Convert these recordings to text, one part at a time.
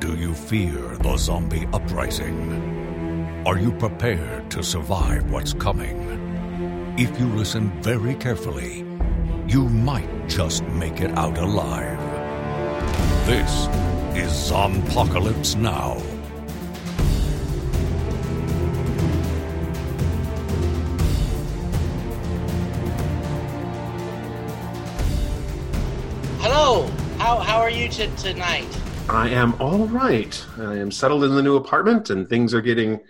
Do you fear the zombie uprising? Are you prepared to survive what's coming? If you listen very carefully, you might just make it out alive. This is Zompocalypse Now. Hello. How how are you t- tonight? I am all right. I am settled in the new apartment, and things are getting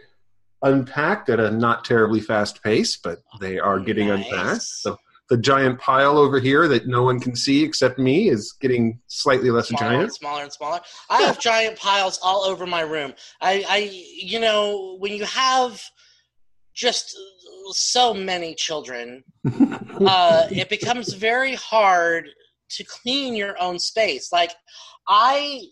unpacked at a not terribly fast pace, but they are getting Nice. unpacked. So the giant pile over here that no one can see except me is getting slightly less Smaller giant. and smaller and smaller. I have giant piles all over my room. I, I you know, when you have just so many children, uh, it becomes very hard to clean your own space. Like I,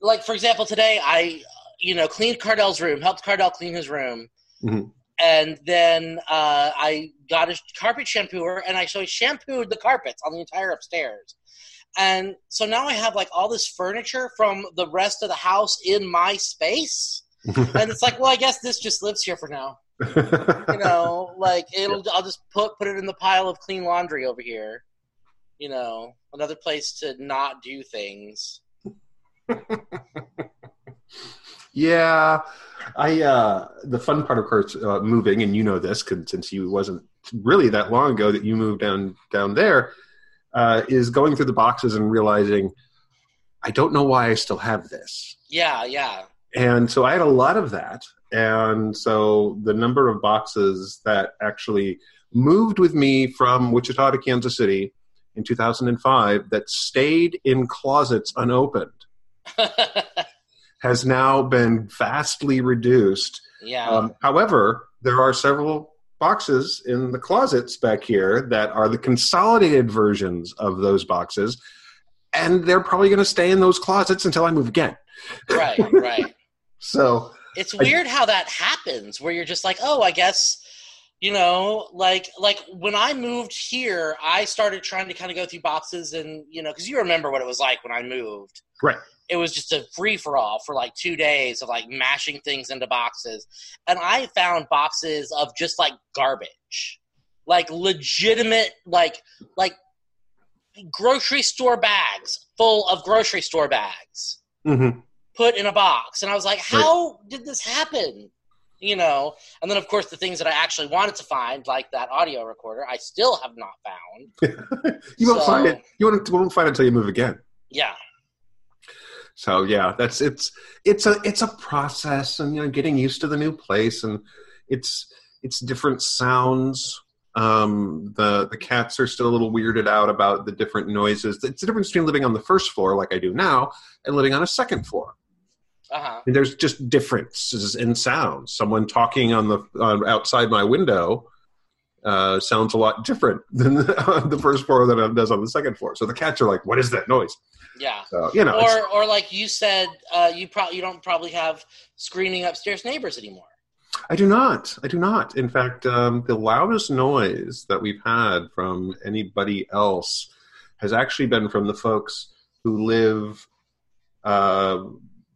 like for example, today I, you know, cleaned Cardell's room, helped Cardell clean his room, Mhm. and then uh, I got a carpet shampooer, and I so I shampooed the carpets on the entire upstairs. And so now I have like all this furniture from the rest of the house in my space, and it's like, well, I guess this just lives here for now you know, like it'll. I'll just put put it in the pile of clean laundry over here. You know, another place to not do things. yeah, I. Uh, the fun part, of course, uh, moving, and you know this, 'cause since you wasn't really that long ago that you moved down down there, uh, is going through the boxes and realizing I don't know why I still have this. Yeah, yeah. and so I had a lot of that. And so the number of boxes that actually moved with me from Wichita to Kansas City in 2005 that stayed in closets unopened has now been vastly reduced. yeah. Um, however, there are several boxes in the closets back here that are the consolidated versions of those boxes. And they're probably going to stay in those closets until I move again. right, right. So It's weird how that happens, where you're just like, oh, I guess. You know, like like when I moved here, I started trying to kind of go through boxes, and you know, because you remember what it was like when I moved. Right. It was just a free for all for like two days of like mashing things into boxes. And I found boxes of just like garbage. Like legitimate like like grocery store bags full of grocery store bags mhm. put in a box. And I was like, how did this happen? You know, and then of course the things that I actually wanted to find, like that audio recorder, I still have not found. you won't So- find it. You won't, won't find it until you move again. Yeah, So yeah, that's it's it's a it's a process, and you know, getting used to the new place, and it's it's different sounds. Um, the the cats are still a little weirded out about the different noises. It's the difference between living on the first floor, like I do now, and living on a second floor. uh huh. And there's just differences in sounds. Someone talking on the uh, outside my window uh, sounds a lot different than the, the first floor than it does on the second floor. So the cats are like, "What is that noise?" Yeah. So you know, or or like you said, uh, you probably you don't probably have screening upstairs neighbors anymore. I do not. I do not. In fact, um, the loudest noise that we've had from anybody else has actually been from the folks who live uh,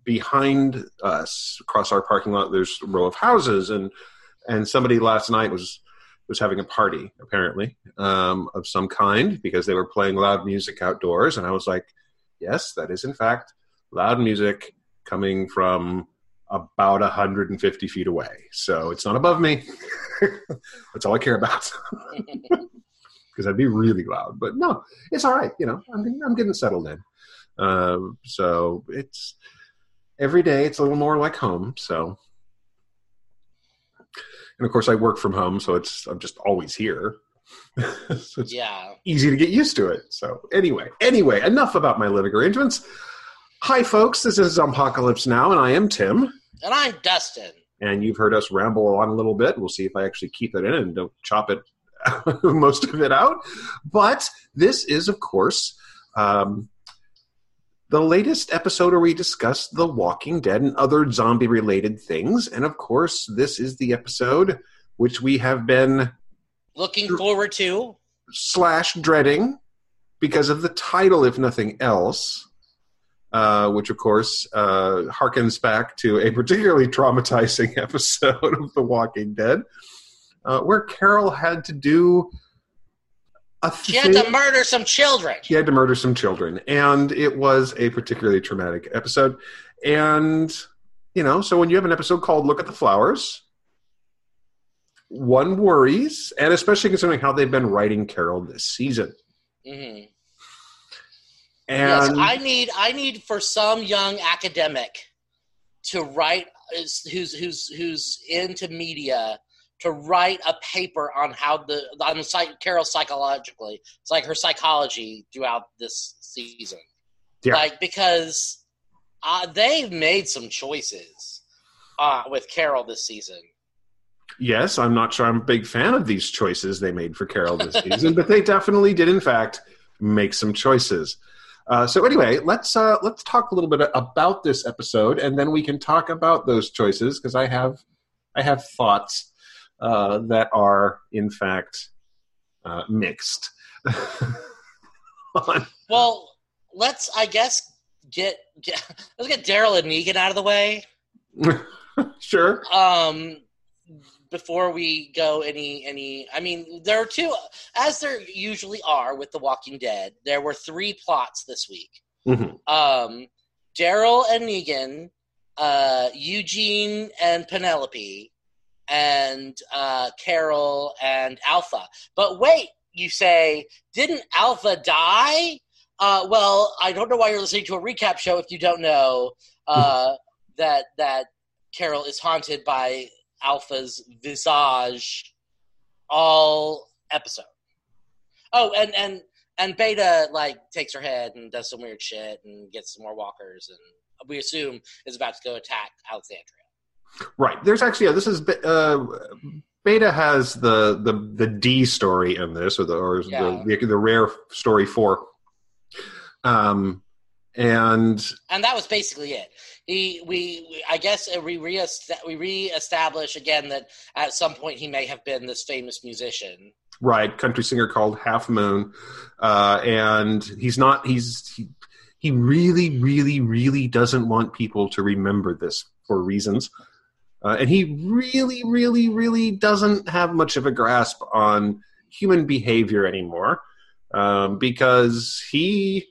behind us across our parking lot. There's a row of houses, and and somebody last night was was having a party apparently um, of some kind because they were playing loud music outdoors, and I was like, yes, that is in fact loud music coming from about 150 feet away. So it's not above me. That's all I care about. Because that'd be really loud. But no, it's all right. You know, I'm, getting- I'm getting settled in. Um, so it's every day, it's a little more like home. So, and of course, I work from home. So it's, I'm just always here. so it's yeah. easy to get used to it. So anyway, anyway, enough about my living arrangements. Hi, folks. This is Zompocalypse Now, and I am Tim. And I'm Dustin. And you've heard us ramble on a little bit. We'll see if I actually keep it in and don't chop it most of it out. But this is, of course, um, the latest episode where we discuss The Walking Dead and other zombie related things. And of course, this is the episode which we have been Looking forward to. slash dreading because of the title, if nothing else. uh, which of course uh, harkens back to a particularly traumatizing episode of The Walking Dead, uh, where Carol had to do She had to murder some children. he had to murder some children and it was a particularly traumatic episode. And you know so when you have an episode called look at the flowers one worries and especially considering how they've been writing carol this season. Hmm Yes, and I need I need for some young academic to write who's who's who's into media to write a paper on how the on the psych, Carol psychologically. It's like her psychology throughout this season. Yeah. Like because uh, they've made some choices uh, with Carol this season. yes i'm not sure i'm a big fan of these choices they made for carol this season but they definitely did in fact make some choices uh, so anyway let's uh, let's talk a little bit about this episode and then we can talk about those choices because i have i have thoughts uh, that are in fact uh, mixed Well, let's I guess get, get let's get Daryl and Negan out of the way. sure um before we go any any i mean there are two as there usually are with the walking dead there were three plots this week Mhm. um daryl and negan uh eugene and penelope and uh carol and alpha but wait you say didn't alpha die uh well i don't know why you're listening to a recap show if you don't know uh that that Carol is haunted by Alpha's visage all episode. Oh, and and and Beta like takes her head and does some weird shit and gets some more walkers and we assume is about to go attack Alexandria. Right. There's actually yeah, this is uh, Beta has the the the D story in this, or the or Yeah. the, the the rare story four. Um, and And that was basically it. He, we, we I guess uh, we re we reestablish again that at some point he may have been this famous musician. right, country singer called Half Moon, uh, and he's not. He's he, he really, really, really doesn't want people to remember this for reasons. Uh, and he really, really, really doesn't have much of a grasp on human behavior anymore um, because he,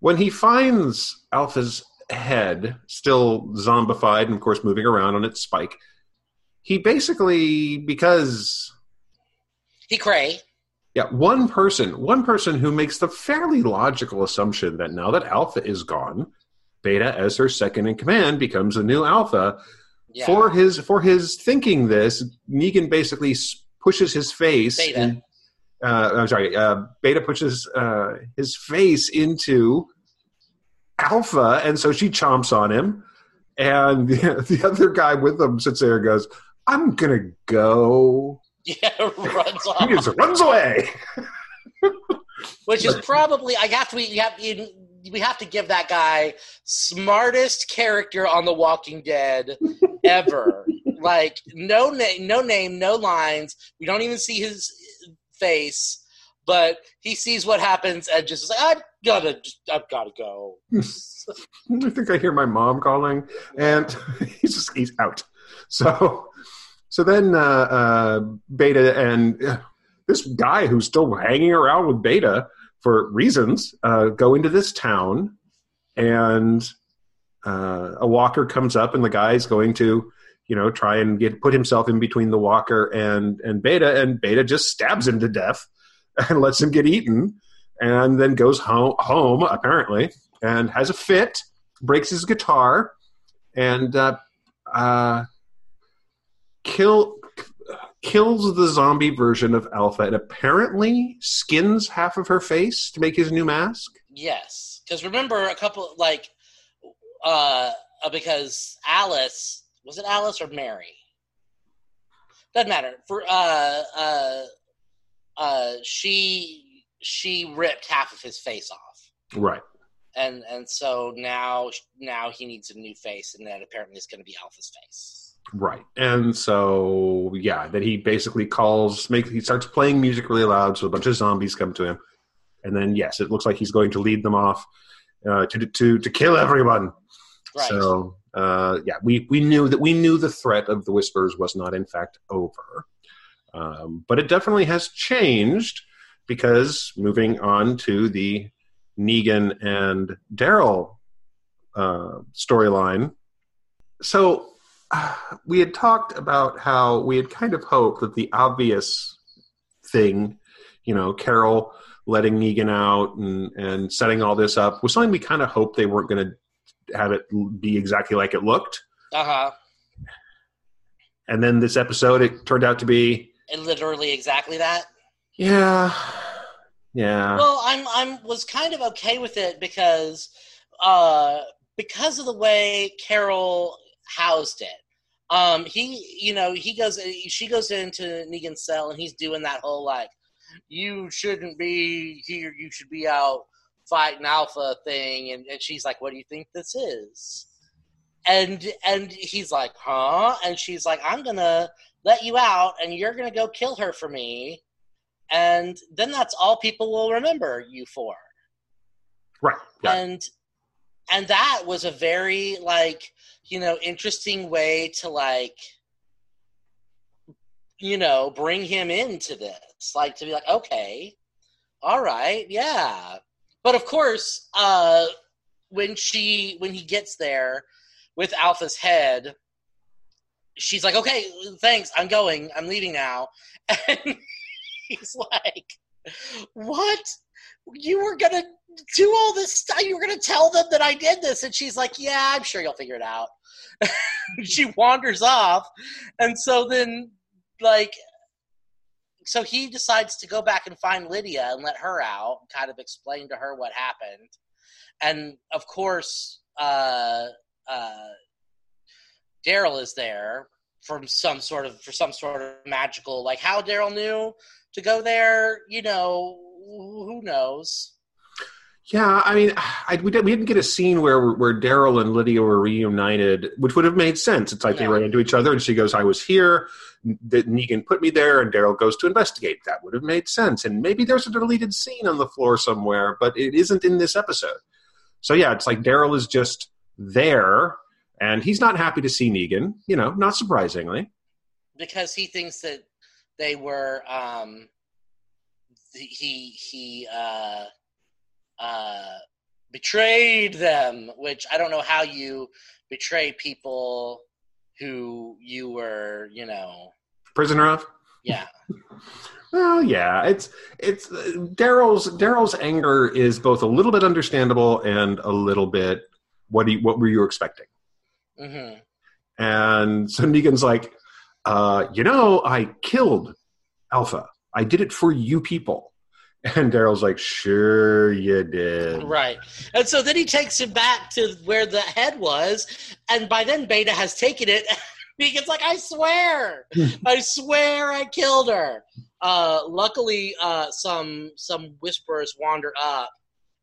when he finds Alpha's head still zombified and, of course, moving around on its spike, he basically, because He cray. yeah, one person, one person who makes the fairly logical assumption that now that Alpha is gone, Beta, as her second in command, becomes the new Alpha. Yeah. For his for his thinking this, Negan basically pushes his face. Beta. in- uh, I'm sorry. Uh, Beta pushes uh, his face into Alpha, and so she chomps on him. And the, the other guy with them sits there and goes, "I'm gonna go." Yeah, runs He just runs away. Which is probably I have to we have you, we have to give that guy smartest character on The Walking Dead ever. like no name, no name, no lines. We don't even see his face, but he sees what happens and just is like, I gotta, I've gotta go. I think I hear my mom calling, and he's just he's out. So, so then uh, uh, Beta and uh, this guy who's still hanging around with Beta for reasons uh, go into this town, and uh, a walker comes up, and the guy's going to, you know, try and get put himself in between the walker and and Beta, and Beta just stabs him to death and lets him get eaten, and then goes home home apparently and has a fit, breaks his guitar, and uh, uh, kill kills the zombie version of Alpha, and apparently skins half of her face to make his new mask. Yes, because remember a couple like, uh, uh, because Alice was it Alice or Mary? Doesn't matter. For uh, uh, uh, she she ripped half of his face off, Right. and and so now now he needs a new face, and that apparently is going to be Alpha's face. Right. And so yeah, that he basically calls make he starts playing music really loud so a bunch of zombies come to him. And then yes, it looks like he's going to lead them off. uh, to to to kill everyone. Right. So uh, yeah, we we knew that we knew the threat of the Whispers was not in fact over, um, but it definitely has changed because moving on to the Negan and Daryl uh, storyline. So we had talked about how we had kind of hoped that the obvious thing, you know, Carol letting Negan out and, and setting all this up was something we kind of hoped they weren't going to have it be exactly like it looked. Uh huh. And then this episode, it turned out to be And literally exactly that. yeah, yeah, Well, I'm I'm was kind of okay with it because uh because of the way Carol housed it. Um he you know, he goes she goes into Negan's cell and he's doing that whole like you shouldn't be here, you should be out fighting alpha thing and, and she's like, What do you think this is? And and he's like, Huh? And she's like, I'm gonna let you out and you're gonna go kill her for me and then that's all people will remember you for right. Yeah. and and that was a very like you know interesting way to like you know bring him into this. Like to be like okay all right yeah. But of course uh when she when he gets there with alpha's head she's like okay thanks i'm going i'm leaving now. And he's like what? You were gonna do all this stuff. You were gonna tell them that i did this. And she's like yeah i'm sure you'll figure it out. She wanders off. And so then like so he decides to go back and find lydia and let her out kind of explain to her what happened. And of course uh uh daryl is there from some sort of for some sort of magical like how daryl knew to go there you know who knows Yeah, I mean, I, we, did, we didn't get a scene where where Daryl and Lydia were reunited, which would have made sense. It's like they No. ran into each other, and she goes, "I was here." That Negan put me there, and Daryl goes to investigate. That would have made sense. And maybe there's a deleted scene on the floor somewhere, but it isn't in this episode. So yeah, it's like Daryl is just there, and he's not happy to see Negan. You know, not surprisingly. because he thinks that they were um he he uh uh betrayed them which i don't know how you betray people who you were you know Prisoner of. yeah Well, yeah, it's it's Daryl's Daryl's anger is both a little bit understandable and a little bit what do you, what were you expecting? hmm And so Negan's like, uh, you know, I killed Alpha. I did it for you people. And Daryl's like, sure you did. right. And so then he takes him back to where the head was. And by then beta has taken it. Negan's like i swear. I swear i killed her. Uh luckily uh some some whisperers wander up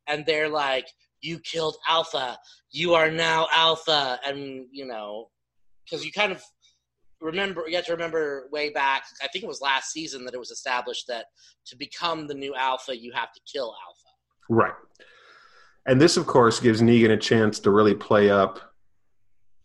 and they're like you killed alpha. You are now alpha. And you know because you kind of remember you have to remember way back i think it was last season that it was established that to become the new alpha you have to kill alpha Right. And this, of course, gives Negan a chance to really play up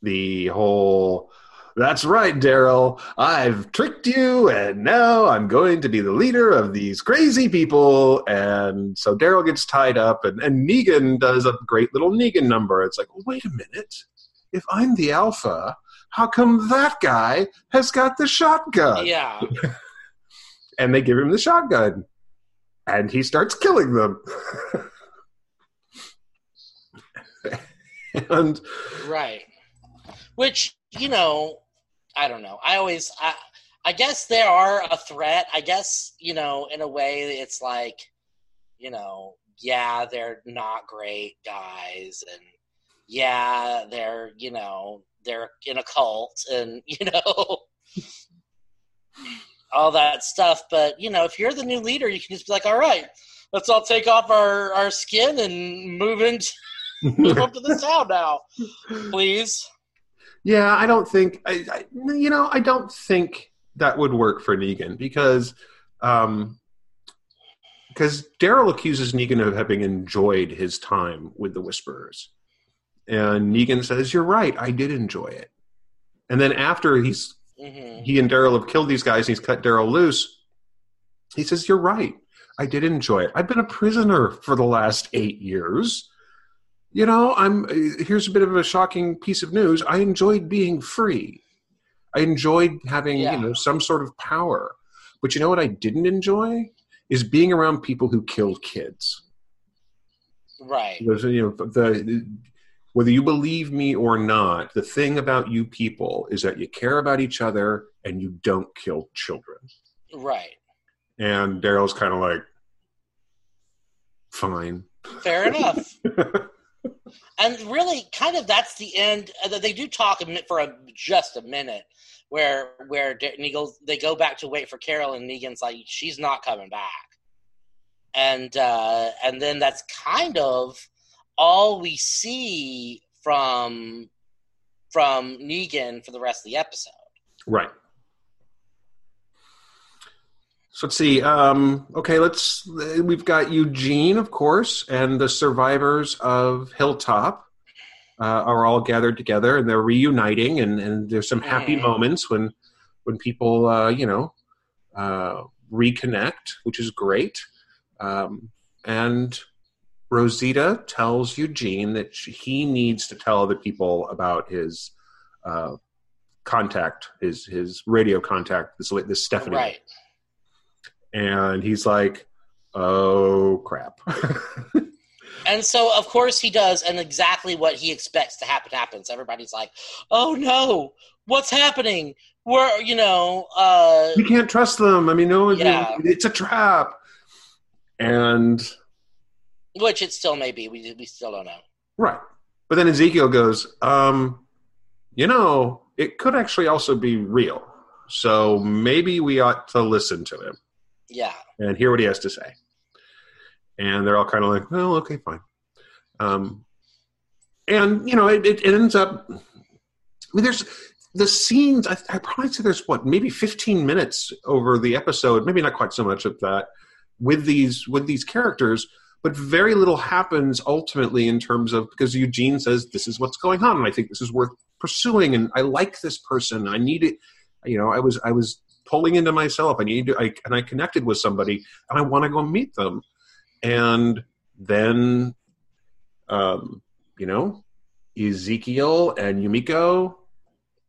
the whole. That's right, Daryl. I've tricked you, and now I'm going to be the leader of these crazy people. And so Daryl gets tied up, and, and Negan does a great little Negan number. It's like, wait a minute. If I'm the alpha, how come that guy has got the shotgun? yeah and they give him the shotgun and he starts killing them and Right. Which, you know, I don't know. I always I I guess there are a threat. I guess, you know, in a way it's like, you know, yeah, they're not great guys and yeah, they're, you know, they're in a cult and, you know, all that stuff, but you know, if you're the new leader, you can just be like, "All right, let's all take off our our skin and move into move up to this town now, please." yeah i don't think I, I you know i don't think that would work for negan because um because Daryl accuses Negan of having enjoyed his time with the Whisperers, and Negan says, "You're right, I did enjoy it." And then after he's hmm he and Daryl have killed these guys, and he's cut Daryl loose. He says, "You're right, I did enjoy it. I've been a prisoner for the last eight years." You know, I'm. Here's a bit of a shocking piece of news. I enjoyed being free. I enjoyed having Yeah. you know some sort of power. But you know what I didn't enjoy is being around people who killed kids. Right. There's, you know, the, whether you believe me or not, the thing about you people is that you care about each other and you don't kill children. Right. And Daryl's kind of like, fine. Fair enough. and really, kind of that's the end. They do talk a minute for a, just a minute, where where Negan they go back to wait for Carol, and Negan's like, she's not coming back, and uh, and then that's kind of all we see from from Negan for the rest of the episode. Right. So let's see. Um, okay, let's. We've got Eugene, of course, and the survivors of Hilltop uh, are all gathered together, and they're reuniting, and, and there's some happy Mhm. moments when when people, uh, you know, uh, reconnect, which is great. Um, and Rosita tells Eugene that she, he needs to tell other people about his uh, contact, his his radio contact, this this Stephanie, Right. and he's like, "Oh crap!" And so, of course, he does, and exactly what he expects to happen happens. Everybody's like, "Oh no, what's happening? We're, you know, uh, we can't trust them. I mean, no, Yeah. it's a trap. And which it still may be. We we still don't know." right, but then Ezekiel goes, um, "You know, it could actually also be real. So maybe we ought to listen to him Yeah, and hear what he has to say." And they're all kind of like, "Well, okay, fine." Um, and you know, it, it, it ends up. I mean, there's the scenes. I, I probably say there's what maybe 15 minutes over the episode. Maybe not quite so much of that with these with these characters, but very little happens ultimately in terms of because Eugene says this is what's going on, and I think this is worth pursuing, and I like this person. I need it. You know, I was I was pulling into myself. I need to, I, and I connected with somebody, and I want to go meet them, and then, um, you know, Ezekiel and Yumiko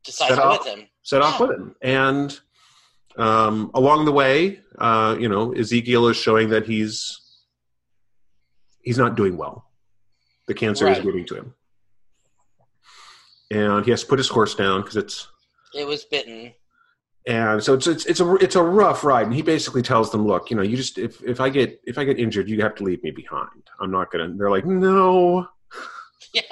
decide Set off. with him. set off with him. And um, along the way, uh, you know, Ezekiel is showing that he's he's not doing well. The cancer is Right. getting to him, and he has to put his horse down because it's. It was bitten. And so it's, it's it's a it's a rough ride, and he basically tells them, "Look, you know, you just if if I get if I get injured, you have to leave me behind. I'm not gonna." They're like, "No, Yeah,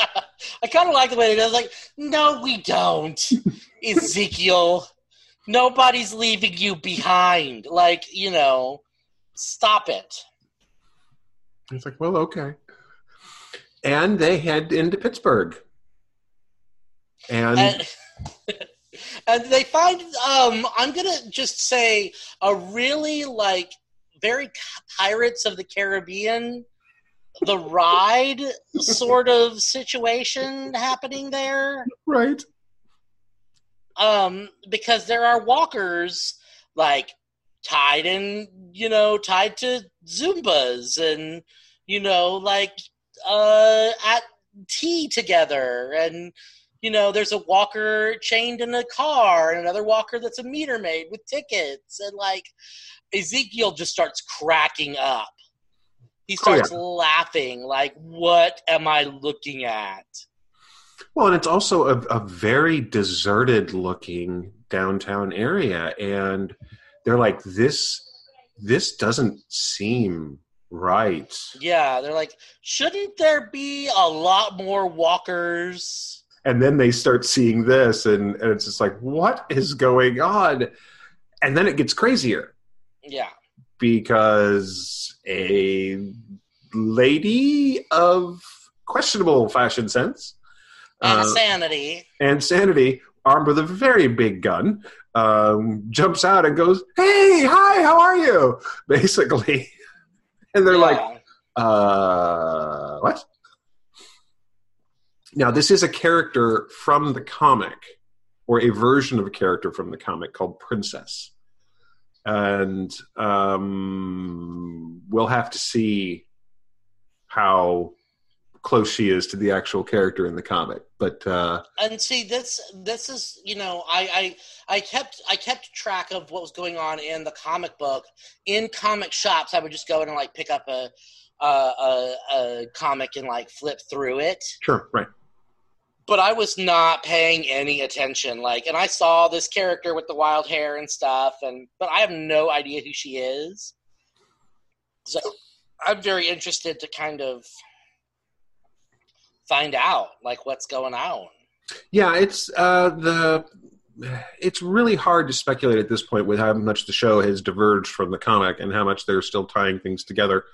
I kind of like the way they do. it. Like, no, we don't, Ezekiel. Nobody's leaving you behind. Like, you know, stop it. It's like, well, okay. And they head into Pittsburgh. And, and, and they find um i'm gonna just say a really like very pirates of the caribbean the ride sort of situation happening there right. um because there are walkers like tied in you know tied to zumbas and you know like uh at tea together and you know there's a walker chained in a car and another walker that's a meter maid with tickets and like ezekiel just starts cracking up he Oh, yeah. starts laughing like what am i looking at Well, and it's also a, a very deserted looking downtown area. And they're like, this, this doesn't seem right. Yeah, they're like, shouldn't there be a lot more walkers? And then they start seeing this, and, and it's just like, what is going on? And then it gets crazier. Yeah, because a lady of questionable fashion sense and uh, sanity. and sanity, armed with a very big gun, um, jumps out and goes, "Hey, hi, how are you?" Basically, and they're Yeah. like, uh, what? Now, this is a character from the comic, or a version of a character from the comic called Princess. And um, we'll have to see how close she is to the actual character in the comic. But uh, and see this this is you know I, I i kept i kept track of what was going on in the comic book in comic shops i would just go in and like pick up a a, a, a comic and like flip through it sure, right. but i was not paying any attention like and i saw this character with the wild hair and stuff and but i have no idea who she is so i'm very interested to kind of find out like what's going on Yeah, it's uh, the it's really hard to speculate at this point with how much the show has diverged from the comic and how much they're still tying things together.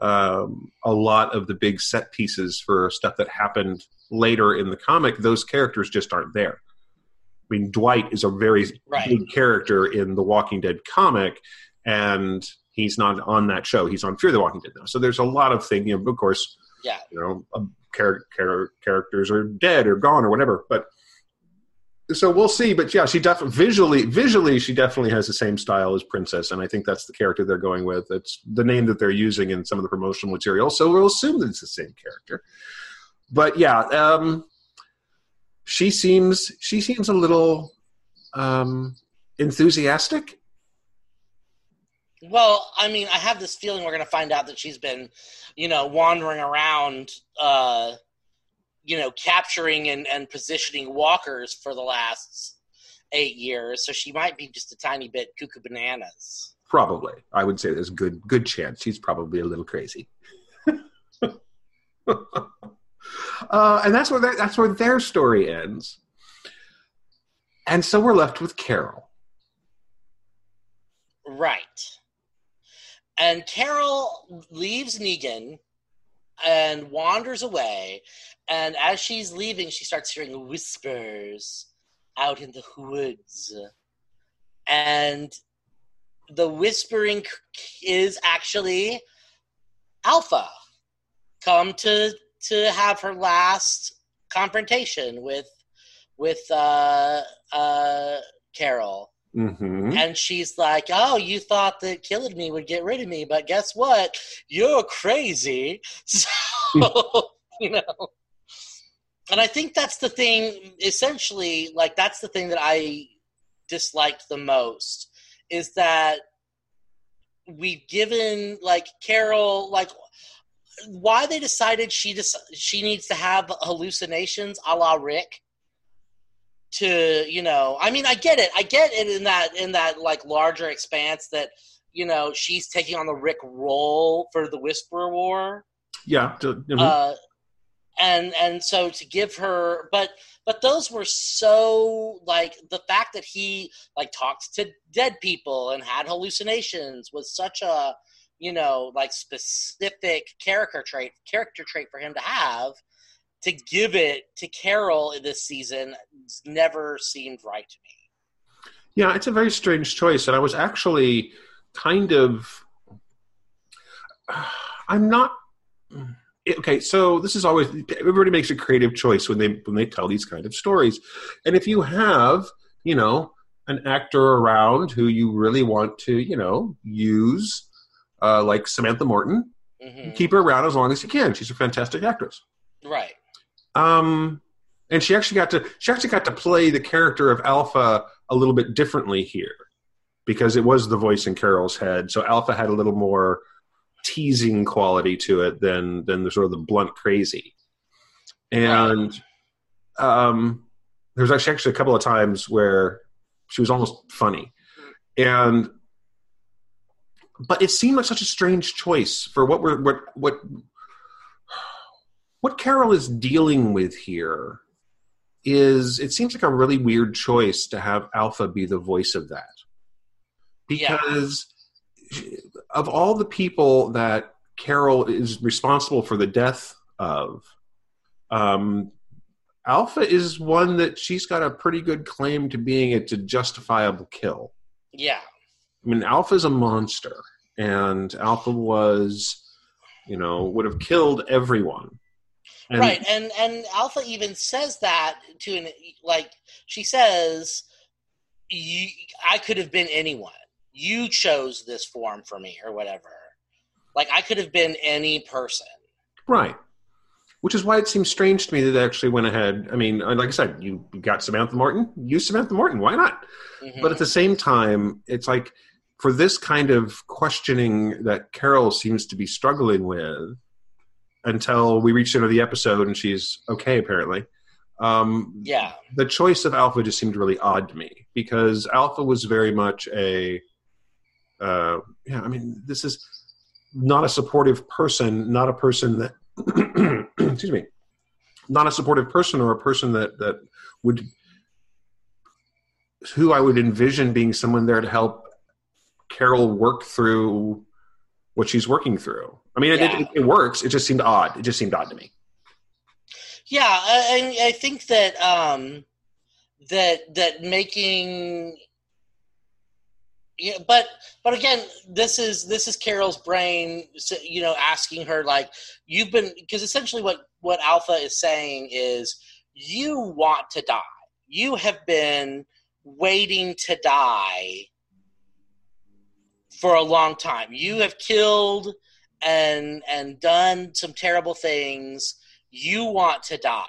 Um, a lot of the big set pieces for stuff that happened later in the comic, those characters just aren't there. I mean, Dwight is a very Right. big character in the Walking Dead comic, and he's not on that show. He's on Fear the Walking Dead now. So there's a lot of things. You know, of course, yeah you know, char- char- characters are dead or gone or whatever. But so we'll see. But yeah, she definitely visually, visually, she definitely has the same style as Princess, and I think that's the character they're going with. It's the name that they're using in some of the promotional material, so we'll assume that it's the same character. But yeah, um, she seems she seems a little um, enthusiastic. Well, I mean, I have this feeling we're going to find out that she's been, you know, wandering around, uh, you know, capturing and, and positioning walkers for the last eight years. So she might be just a tiny bit cuckoo bananas. Probably, I would say there's a good good chance she's probably a little crazy. uh, and that's where their, that's where their story ends. And so we're left with Carol. Right. And Carol leaves Negan and wanders away. And as she's leaving, she starts hearing whispers out in the woods. And the whispering is actually Alpha come to to have her last confrontation with with uh uh Carol Mm-hmm. and she's like, "Oh, you thought that killing me would get rid of me, but guess what? You're crazy." So you know, and I think that's the thing. Essentially, like that's the thing that I disliked the most is that we've given like Carol like why they decided she just she needs to have hallucinations a la Rick to you know i mean i get it i get it in that in that like larger expanse that you know she's taking on the rick role for the whisperer war Yeah. mhm. uh and and so to give her but but those were so like the fact that he like talked to dead people and had hallucinations was such a you know like specific character trait character trait for him to have to give it to carol in this season never seemed right to me Yeah, it's a very strange choice, and I was actually kind of. I'm not. Okay, so this is always everybody makes a creative choice when they when they tell these kind of stories, and if you have you know an actor around who you really want to you know use, uh, like Samantha Morton, hmm keep her around as long as you can. She's a fantastic actress. right Um, and she actually got to she actually got to play the character of Alpha a little bit differently here because it was the voice in Carol's head. So Alpha had a little more teasing quality to it than than the sort of the blunt crazy. And um, there was actually actually a couple of times where she was almost funny, and but it seemed like such a strange choice for what we're what what what Carol is dealing with here is it seems like a really weird choice to have Alpha be the voice of that. Yeah. Because of all the people that Carol is responsible for the death of, um, Alpha is one that she's got a pretty good claim to being it's a justifiable kill. yeah I mean, Alpha's a monster, and Alpha was you know, would have killed everyone. And, right, and and Alpha even says that to an like she says, "I could have been anyone. You chose this form for me, or whatever. Like I could have been any person." Right. Which is why it seems strange to me that they actually went ahead. I mean, like I said, you got Samantha Morton, use Samantha Morton. Why not? Mm-hmm. But at the same time, it's like for this kind of questioning that Carol seems to be struggling with until we reach the end of the episode and she's okay, apparently. Um, yeah. The choice of Alpha just seemed really odd to me because Alpha was very much a. Uh, yeah, I mean, this is not a supportive person, not a person that excuse me, not a supportive person or a person that that would who I would envision being someone there to help Carol work through what she's working through. I mean, yeah. it, it, it, works. It just seemed odd. It just seemed odd to me. Yeah, and I, I think that um, that that making yeah, but but again, this is this is Carol's brain, you know, asking her like, "You've been," because essentially what what Alpha is saying is, "You want to die. You have been waiting to die for a long time. You have killed and and done some terrible things. You want to die."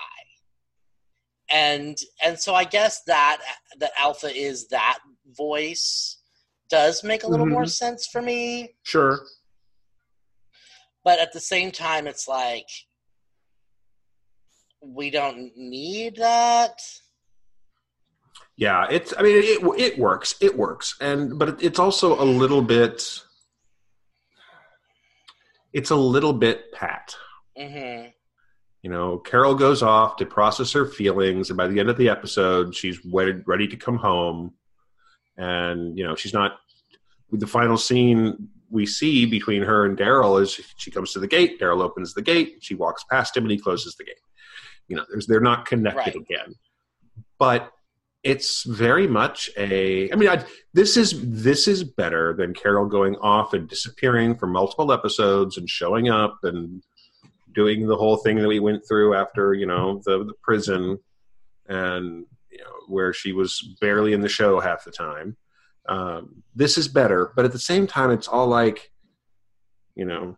And and so I guess that that Alpha is that voice does make a little mm-hmm. more sense for me. Sure. But at the same time, it's like we don't need that. Yeah, it's. I mean, it it works. It works, and but it's also a little bit. It's a little bit pat. Mm-hmm. You know, Carol goes off to process her feelings, and by the end of the episode, she's ready, ready to come home and you know she's not the final scene we see between her and Daryl is she comes to the gate, Daryl opens the gate, she walks past him, and he closes the gate. You know, they're not connected right. again. But it's very much a. I mean, I, this is this is better than Carol going off and disappearing for multiple episodes and showing up and doing the whole thing that we went through after you know the, the prison and you know where she was barely in the show half the time um, this is better but at the same time it's all like you know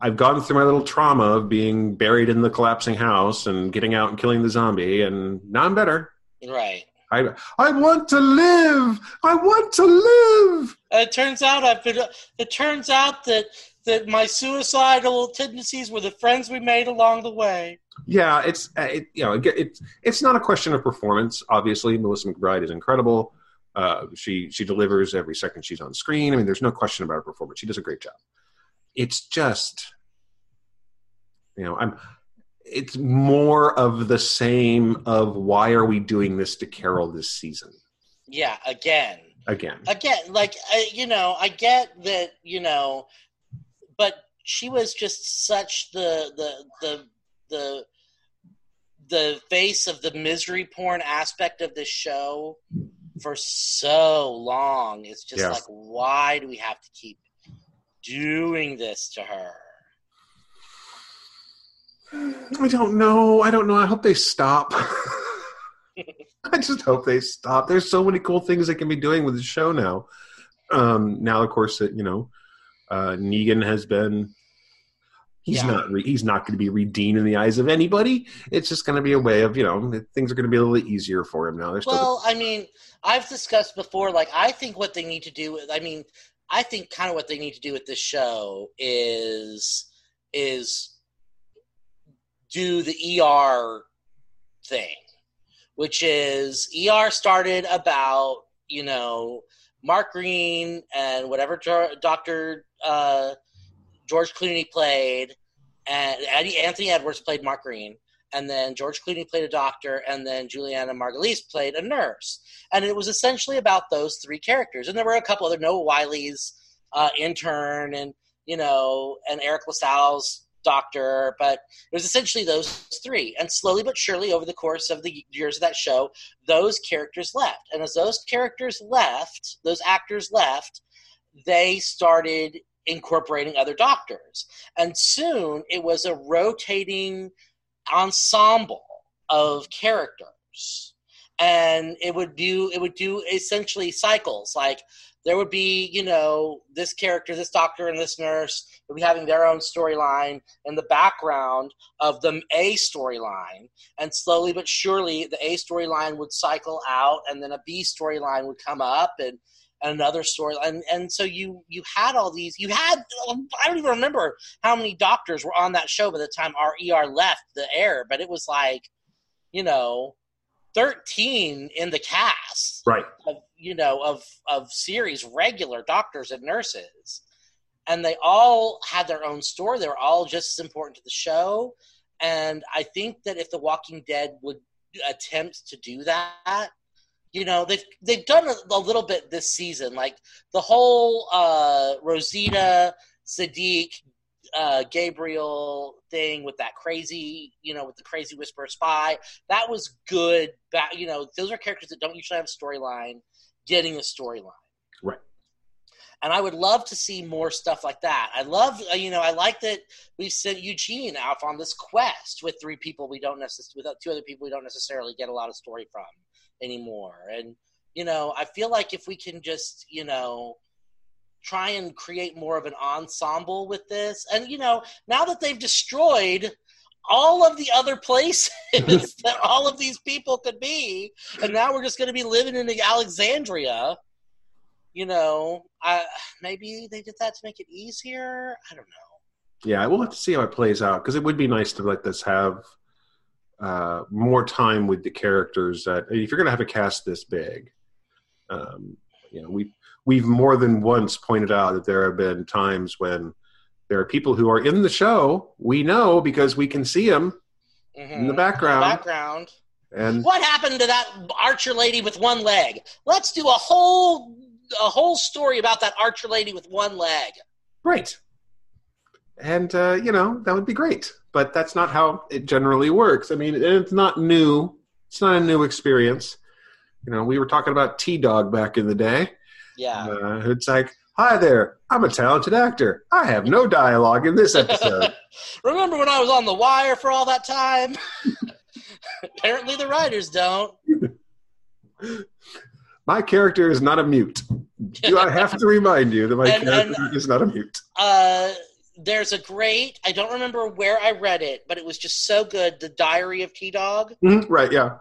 i've gone through my little trauma of being buried in the collapsing house and getting out and killing the zombie and now i'm better right I, I want to live. I want to live. it turns out I've been. It turns out that that my suicidal tendencies were the friends we made along the way. Yeah, it's it, you know it, it's it's not a question of performance. Obviously, Melissa McBride is incredible. Uh, she she delivers every second she's on screen. I mean, there's no question about her performance. She does a great job. It's just, you know, I'm. It's more of the same of why are we doing this to Carol this season? Yeah, again, again, again. Like you know, I get that you know, but she was just such the the the the the face of the misery porn aspect of this show for so long. It's just like, why do we have to keep doing this to her? I don't know. I don't know. I hope they stop. I just hope they stop. There's so many cool things they can be doing with the show now. Um, now, of course, that you know, uh, Negan has been he's yeah. not re- he's not going to be redeemed in the eyes of anybody. It's just going to be a way of you know things are going to be a little easier for him now. There's well, the- I mean, I've discussed before. Like, I think what they need to do. I mean, I think kind of what they need to do with this show is is do the ER thing, which is ER started about you know Mark Green and whatever Doctor uh, George Clooney played, and Anthony Edwards played Mark Green, and then George Clooney played a doctor, and then Julianna Margulies played a nurse. And it was essentially about those three characters. And there were a couple other Noah Wyle's uh, intern, and you know, and Eric LaSalle's doctor, but it was essentially those three. And slowly but surely, over the course of the years of that show, those characters left. And as those characters left, those actors left, they started incorporating other doctors. And soon it was a rotating ensemble of characters. And it would do it would do essentially cycles like there would be, you know, this character, this doctor, and this nurse would be having their own storyline in the background of the A storyline. And slowly but surely, the A storyline would cycle out, and then a B storyline would come up, and another story and and so you you had all these you had i don't even remember how many doctors were on that show by the time our er left the air but it was like you know 13 in the cast right of, you know of of series regular doctors and nurses. And they all had their own story. They were all just as important to the show. And i think that if the walking dead would attempt to do that you know they've they've done a, a little bit this season. Like the whole uh rosita Siddiq uh, Gabriel thing with that crazy, you know, with the crazy whisper spy. That was good. But, you know, those are characters that don't usually have a storyline getting a storyline. Right. And I would love to see more stuff like that. I love, uh, you know, I like that we sent Eugene off on this quest with three people we don't necessarily, with two other people we don't necessarily get a lot of story from anymore. And, you know, I feel like if we can just, you know, try and create more of an ensemble with this. And you know, now that they've destroyed all of the other places that all of these people could be, and now we're just going to be living in Alexandria. You know, I, maybe they did that to make it easier. I don't know. Yeah, we'll have to see how it plays out because it would be nice to let this have uh, more time with the characters. That if you're going to have a cast this big, um, you know, we we've more than once pointed out that there have been times when there are people who are in the show we know because we can see them mm-hmm. in the background. In the background. And what happened to that archer lady with one leg? Let's do a whole a whole story about that archer lady with one leg. Right. And uh, you know that would be great, but that's not how it generally works. I mean, it's not new. It's not a new experience. You know, we were talking about T Dog back in the day yeah. Uh, it's like, hi there, I'm a talented actor. I have no dialogue in this episode. Remember when I was on The Wire for all that time? Apparently the writers don't. my character is not a mute. Do I have to remind you that my and, character and, is not a mute? Uh, there's a great, I don't remember where I read it, but it was just so good. The Diary of T Dog. Mm-hmm, right, yeah.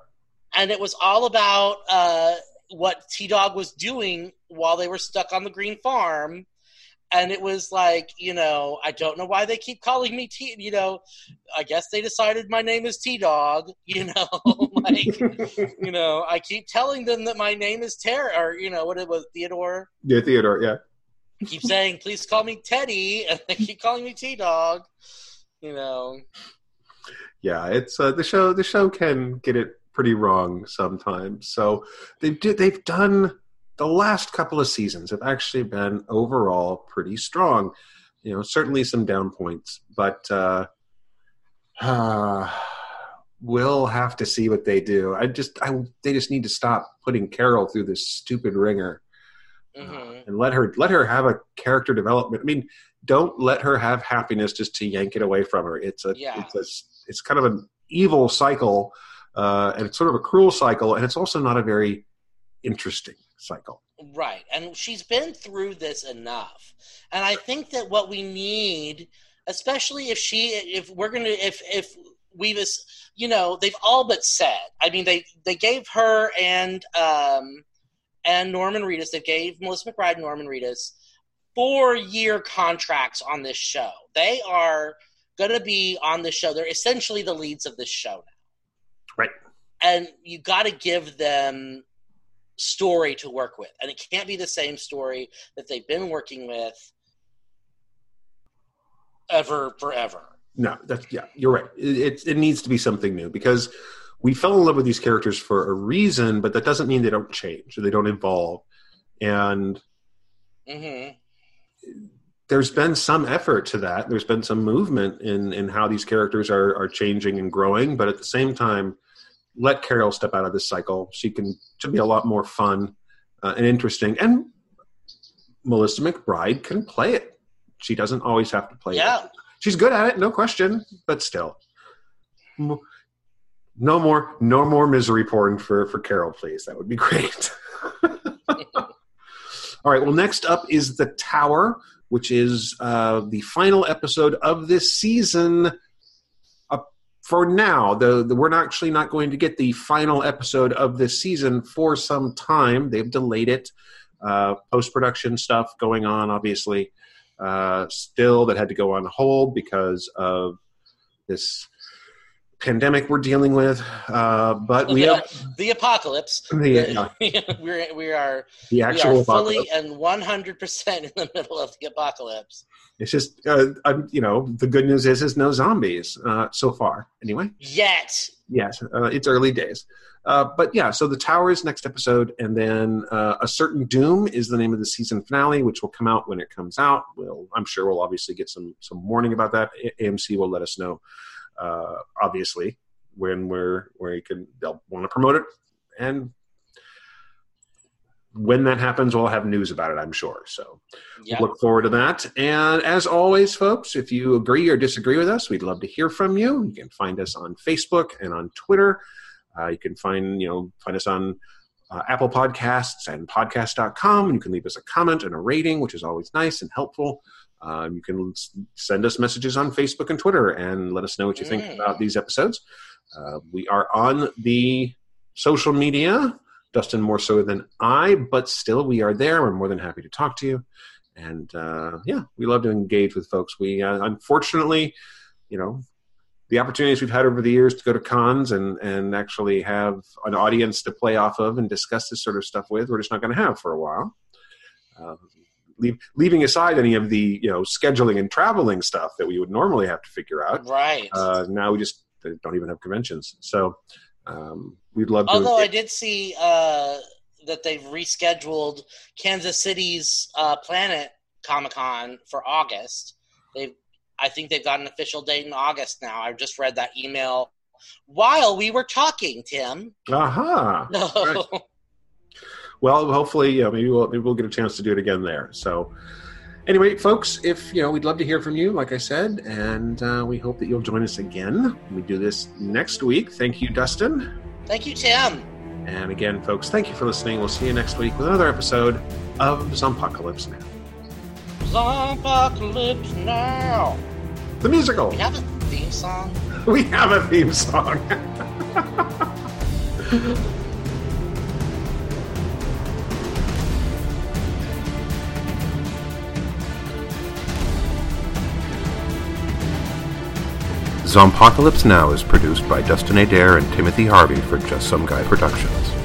And it was all about uh, what T Dog was doing while they were stuck on the Greene farm. And it was like, you know, I don't know why they keep calling me T. You know, I guess they decided my name is T Dog. You know, like, you know, I keep telling them that my name is Terry, or you know, what it was, Theodore. Yeah, Theodore. Yeah. I keep saying, please call me Teddy, and they keep calling me T Dog. You know. Yeah, it's uh, the show. The show can get it pretty wrong sometimes. So they've they've done the last couple of seasons have actually been overall pretty strong. You know, certainly some down points, but uh, uh, we'll have to see what they do. I just, I, they just need to stop putting Carol through this stupid wringer mm-hmm. uh, and let her let her have a character development. I mean, don't let her have happiness just to yank it away from her. It's a, yeah. it's a, it's kind of an evil cycle, uh, and it's sort of a cruel cycle, and it's also not a very interesting cycle. Right. And she's been through this enough. And I think that what we need, especially if she if we're to if if we've you know, they've all but said. I mean, they they gave her and um and Norman Reedus, they gave Melissa McBride and Norman Reedus four year contracts on this show. They are going to be on the show. They're essentially the leads of this show. Right. And you got to give them story to work with. And it can't be the same story that they've been working with ever forever. No, that's yeah, you're right. It, it, needs to be something new because we fell in love with these characters for a reason, but that doesn't mean they don't change or they don't evolve. And mm-hmm. There's been some effort to that. There's been some movement in in how these characters are are changing and growing, but at the same time, let Carol step out of this cycle. She can to be a lot more fun uh, and interesting. And Melissa McBride can play it. She doesn't always have to play. Yeah. It. She's good at it, no question, but still. No more, no more misery porn for for Carol, please. That would be great. All right. Well, next up is the Tower, which is uh, the final episode of this season. Uh, for now, the, the, we're actually not going to get the final episode of this season for some time. They've delayed it. Uh, Post production stuff going on, obviously. Uh, still, that had to go on hold because of this pandemic we're dealing with. Uh, but we the, have the apocalypse. The, we're we are the actual are fully and one hundred percent in the middle of the apocalypse. It's just uh, you know the good news is is no zombies uh, so far anyway. Yet. Yes, uh, it's early days. Uh, but yeah, so the tower is next episode, and then uh, a certain doom is the name of the season finale, which will come out when it comes out. We'll, I'm sure we'll obviously get some some warning about that. AMC will let us know uh, obviously when we're where you can they'll want to promote it. And when that happens we'll have news about it i'm sure. So yep. look forward to that. And as always folks if you agree or disagree with us we'd love to hear from you. You can find us on facebook and on twitter. Uh, you can find you know find us on uh, apple podcasts and podcast.com and you can leave us a comment and a rating which is always nice and helpful um, you can send us messages on Facebook and Twitter and let us know what you think about these episodes. Uh, we are on the social media, Dustin more so than I, but still we are there. We're more than happy to talk to you. And uh, yeah, we love to engage with folks. We uh, unfortunately, you know, the opportunities we've had over the years to go to cons and, and actually have an audience to play off of and discuss this sort of stuff with, we're just not going to have for a while. Um, leave, leaving aside any of the you know scheduling and traveling stuff that we would normally have to figure out. Right. Uh, now we just don't even have conventions. So um, we'd love to. Although I did see uh, that they've rescheduled Kansas City's uh, Planet Comic Con for August. They, I think they've got an official date in August now. I just read that email while we were talking, Tim. Aha. Uh-huh. right well, hopefully, yeah, maybe we'll maybe we'll get a chance to do it again there. So, anyway, folks, if you know, we'd love to hear from you, like I said, and uh, we hope that you'll join us again. We do this next week. Thank you, Dustin. Thank you, Tim. And again, folks, thank you for listening. We'll see you next week with another episode of Zompocalypse Now. Zompocalypse Now. The musical. We have a theme song. We have a theme song. Zompocalypse Now is produced by Dustin Adair and Timothy Harvey for Just Some Guy Productions.